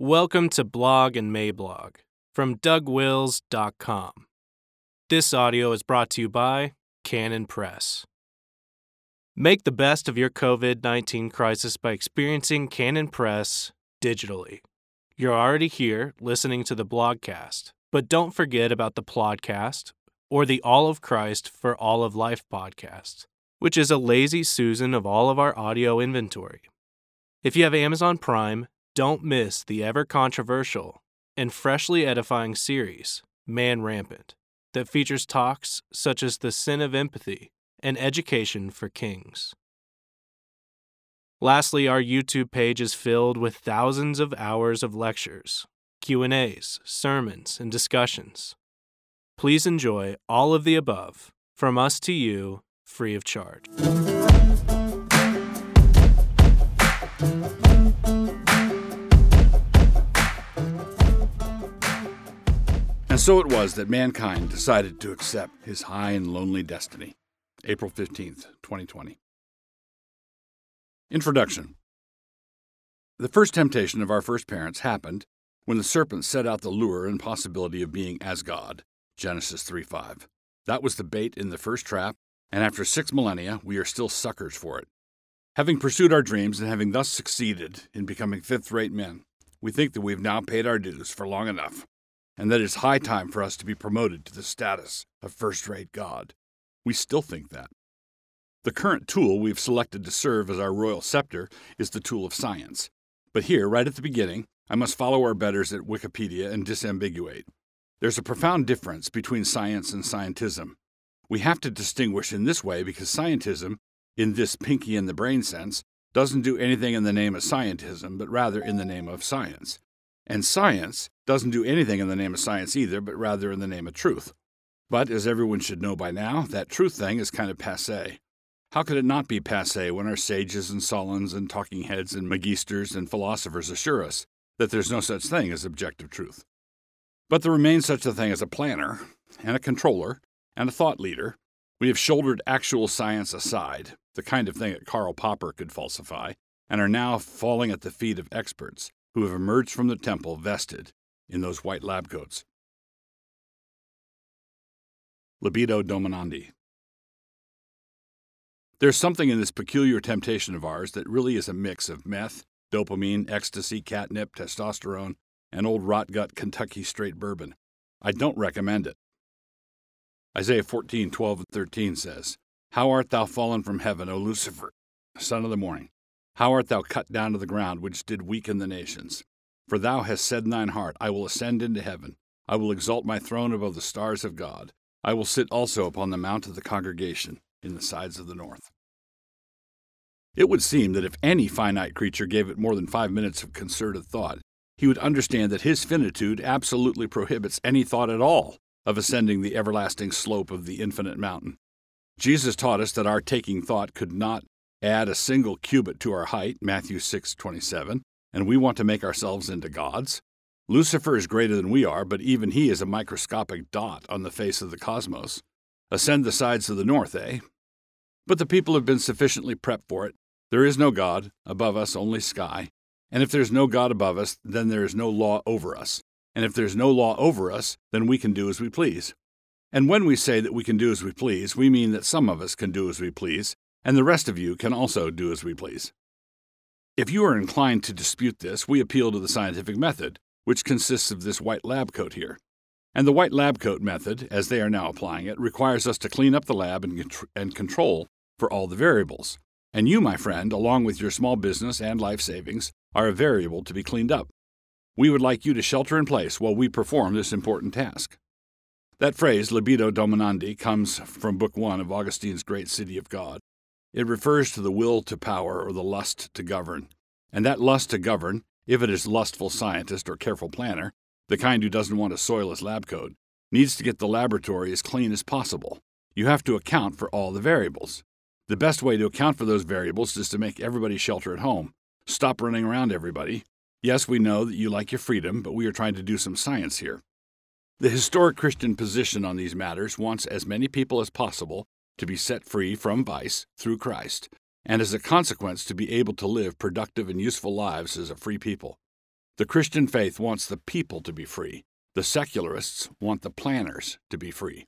Welcome to Blog and Mablog from DougWils.com. This audio is brought to you by Canon Press. Make the best of your COVID 19 crisis by experiencing Canon Press digitally. You're already here listening to the blogcast, but don't forget about the podcast or the All of Christ for All of Life podcast, which is a lazy Susan of all of our audio inventory. If you have Amazon Prime, don't miss the ever controversial and freshly edifying series, Man Rampant, that features talks such as the sin of empathy and education for kings. Lastly, our YouTube page is filled with thousands of hours of lectures, Q&As, sermons, and discussions. Please enjoy all of the above from us to you free of charge. So it was that mankind decided to accept his high and lonely destiny. April 15th, 2020. Introduction The first temptation of our first parents happened when the serpent set out the lure and possibility of being as God. Genesis 3 5. That was the bait in the first trap, and after six millennia, we are still suckers for it. Having pursued our dreams and having thus succeeded in becoming fifth rate men, we think that we've now paid our dues for long enough, and that it's high time for us to be promoted to the status of first rate God. We still think that. The current tool we've selected to serve as our royal scepter is the tool of science. But here, right at the beginning, I must follow our betters at Wikipedia and disambiguate. There's a profound difference between science and scientism. We have to distinguish in this way because scientism, in this pinky in the brain sense, doesn't do anything in the name of scientism, but rather in the name of science. And science doesn't do anything in the name of science either, but rather in the name of truth. But as everyone should know by now, that truth thing is kind of passe. How could it not be passe when our sages and Solons and talking heads and magisters and philosophers assure us that there's no such thing as objective truth? But there remains such a thing as a planner, and a controller, and a thought leader. We have shouldered actual science aside, the kind of thing that Karl Popper could falsify, and are now falling at the feet of experts who have emerged from the temple vested in those white lab coats. Libido Dominandi. There's something in this peculiar temptation of ours that really is a mix of meth, dopamine, ecstasy, catnip, testosterone, and old rot gut Kentucky straight bourbon. I don't recommend it. Isaiah 14, 12, and 13 says, How art thou fallen from heaven, O Lucifer, son of the morning? How art thou cut down to the ground, which did weaken the nations? For thou hast said in thine heart, I will ascend into heaven. I will exalt my throne above the stars of God. I will sit also upon the mount of the congregation in the sides of the north. It would seem that if any finite creature gave it more than five minutes of concerted thought, he would understand that his finitude absolutely prohibits any thought at all of ascending the everlasting slope of the infinite mountain. Jesus taught us that our taking thought could not add a single cubit to our height, Matthew 6:27, and we want to make ourselves into gods. Lucifer is greater than we are, but even he is a microscopic dot on the face of the cosmos. Ascend the sides of the north, eh? But the people have been sufficiently prepped for it. There is no God, above us only sky. And if there's no God above us, then there is no law over us. And if there's no law over us, then we can do as we please. And when we say that we can do as we please, we mean that some of us can do as we please, and the rest of you can also do as we please. If you are inclined to dispute this, we appeal to the scientific method, which consists of this white lab coat here. And the white lab coat method, as they are now applying it, requires us to clean up the lab and, and control for all the variables. And you, my friend, along with your small business and life savings, are a variable to be cleaned up. We would like you to shelter in place while we perform this important task. That phrase, libido dominandi, comes from Book 1 of Augustine's Great City of God. It refers to the will to power or the lust to govern. And that lust to govern if it is lustful scientist or careful planner, the kind who doesn't want to soil his lab coat, needs to get the laboratory as clean as possible. You have to account for all the variables. The best way to account for those variables is to make everybody shelter at home. Stop running around everybody. Yes, we know that you like your freedom, but we are trying to do some science here. The historic Christian position on these matters wants as many people as possible to be set free from vice through Christ, and as a consequence to be able to live productive and useful lives as a free people. The Christian faith wants the people to be free. The secularists want the planners to be free.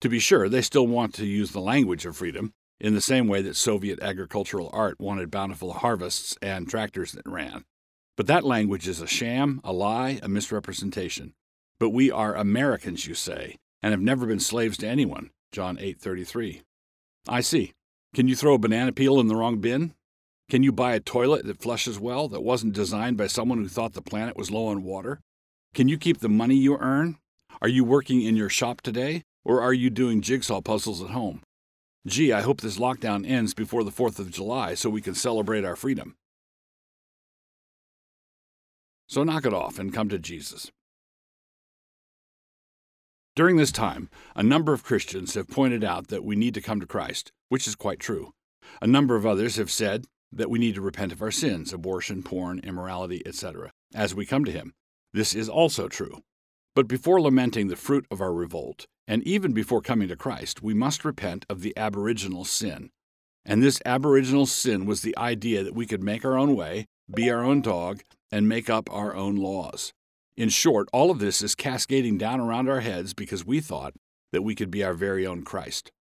To be sure, they still want to use the language of freedom in the same way that Soviet agricultural art wanted bountiful harvests and tractors that ran. But that language is a sham, a lie, a misrepresentation. But we are Americans, you say, and have never been slaves to anyone. John 8:33. I see. Can you throw a banana peel in the wrong bin? Can you buy a toilet that flushes well that wasn't designed by someone who thought the planet was low on water? Can you keep the money you earn? Are you working in your shop today, or are you doing jigsaw puzzles at home? Gee, I hope this lockdown ends before the 4th of July so we can celebrate our freedom. So knock it off and come to Jesus. During this time, a number of Christians have pointed out that we need to come to Christ, which is quite true. A number of others have said that we need to repent of our sins, abortion, porn, immorality, etc., as we come to Him. This is also true. But before lamenting the fruit of our revolt, and even before coming to Christ, we must repent of the aboriginal sin. And this aboriginal sin was the idea that we could make our own way, be our own dog, and make up our own laws. In short, all of this is cascading down around our heads because we thought that we could be our very own Christ.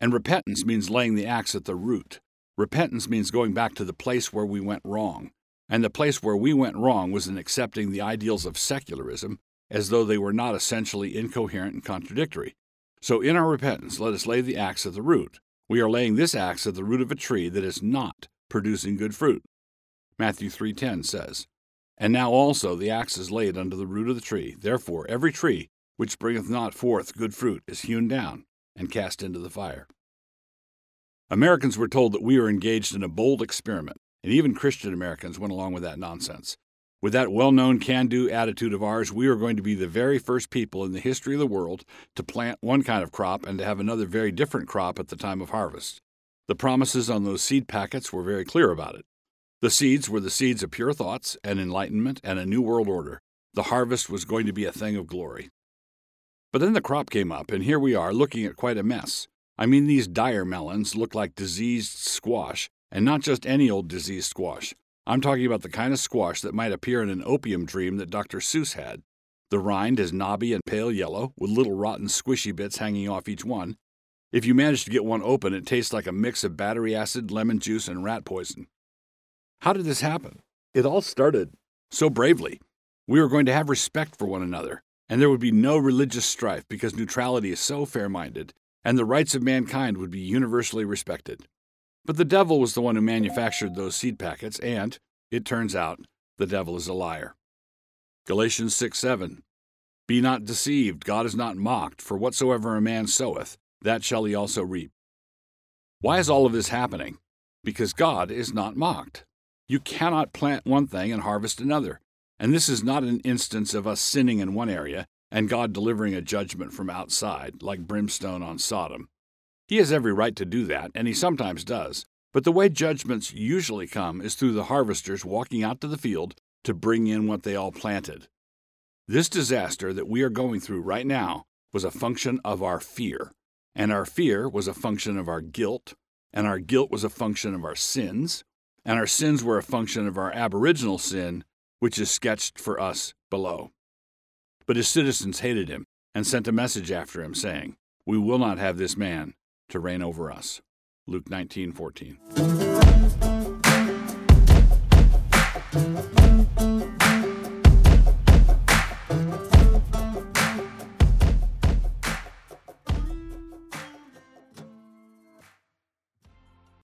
And repentance means laying the axe at the root. Repentance means going back to the place where we went wrong. And the place where we went wrong was in accepting the ideals of secularism as though they were not essentially incoherent and contradictory. So in our repentance, let us lay the axe at the root. We are laying this axe at the root of a tree that is not producing good fruit. Matthew 3:10 says, "And now also the axe is laid under the root of the tree. Therefore every tree which bringeth not forth good fruit is hewn down and cast into the fire." Americans were told that we were engaged in a bold experiment, and even Christian Americans went along with that nonsense. With that well known can do attitude of ours, we are going to be the very first people in the history of the world to plant one kind of crop and to have another very different crop at the time of harvest. The promises on those seed packets were very clear about it. The seeds were the seeds of pure thoughts and enlightenment and a new world order. The harvest was going to be a thing of glory. But then the crop came up, and here we are looking at quite a mess. I mean, these dire melons look like diseased squash, and not just any old diseased squash. I'm talking about the kind of squash that might appear in an opium dream that Dr. Seuss had. The rind is knobby and pale yellow, with little rotten squishy bits hanging off each one. If you manage to get one open, it tastes like a mix of battery acid, lemon juice, and rat poison. How did this happen? It all started so bravely. We were going to have respect for one another, and there would be no religious strife because neutrality is so fair minded, and the rights of mankind would be universally respected. But the devil was the one who manufactured those seed packets, and, it turns out, the devil is a liar. Galatians 6 7. Be not deceived, God is not mocked, for whatsoever a man soweth, that shall he also reap. Why is all of this happening? Because God is not mocked. You cannot plant one thing and harvest another. And this is not an instance of us sinning in one area and God delivering a judgment from outside, like brimstone on Sodom. He has every right to do that, and he sometimes does. But the way judgments usually come is through the harvesters walking out to the field to bring in what they all planted. This disaster that we are going through right now was a function of our fear, and our fear was a function of our guilt, and our guilt was a function of our sins, and our sins were a function of our aboriginal sin, which is sketched for us below. But his citizens hated him and sent a message after him, saying, We will not have this man to reign over us. Luke 19:14.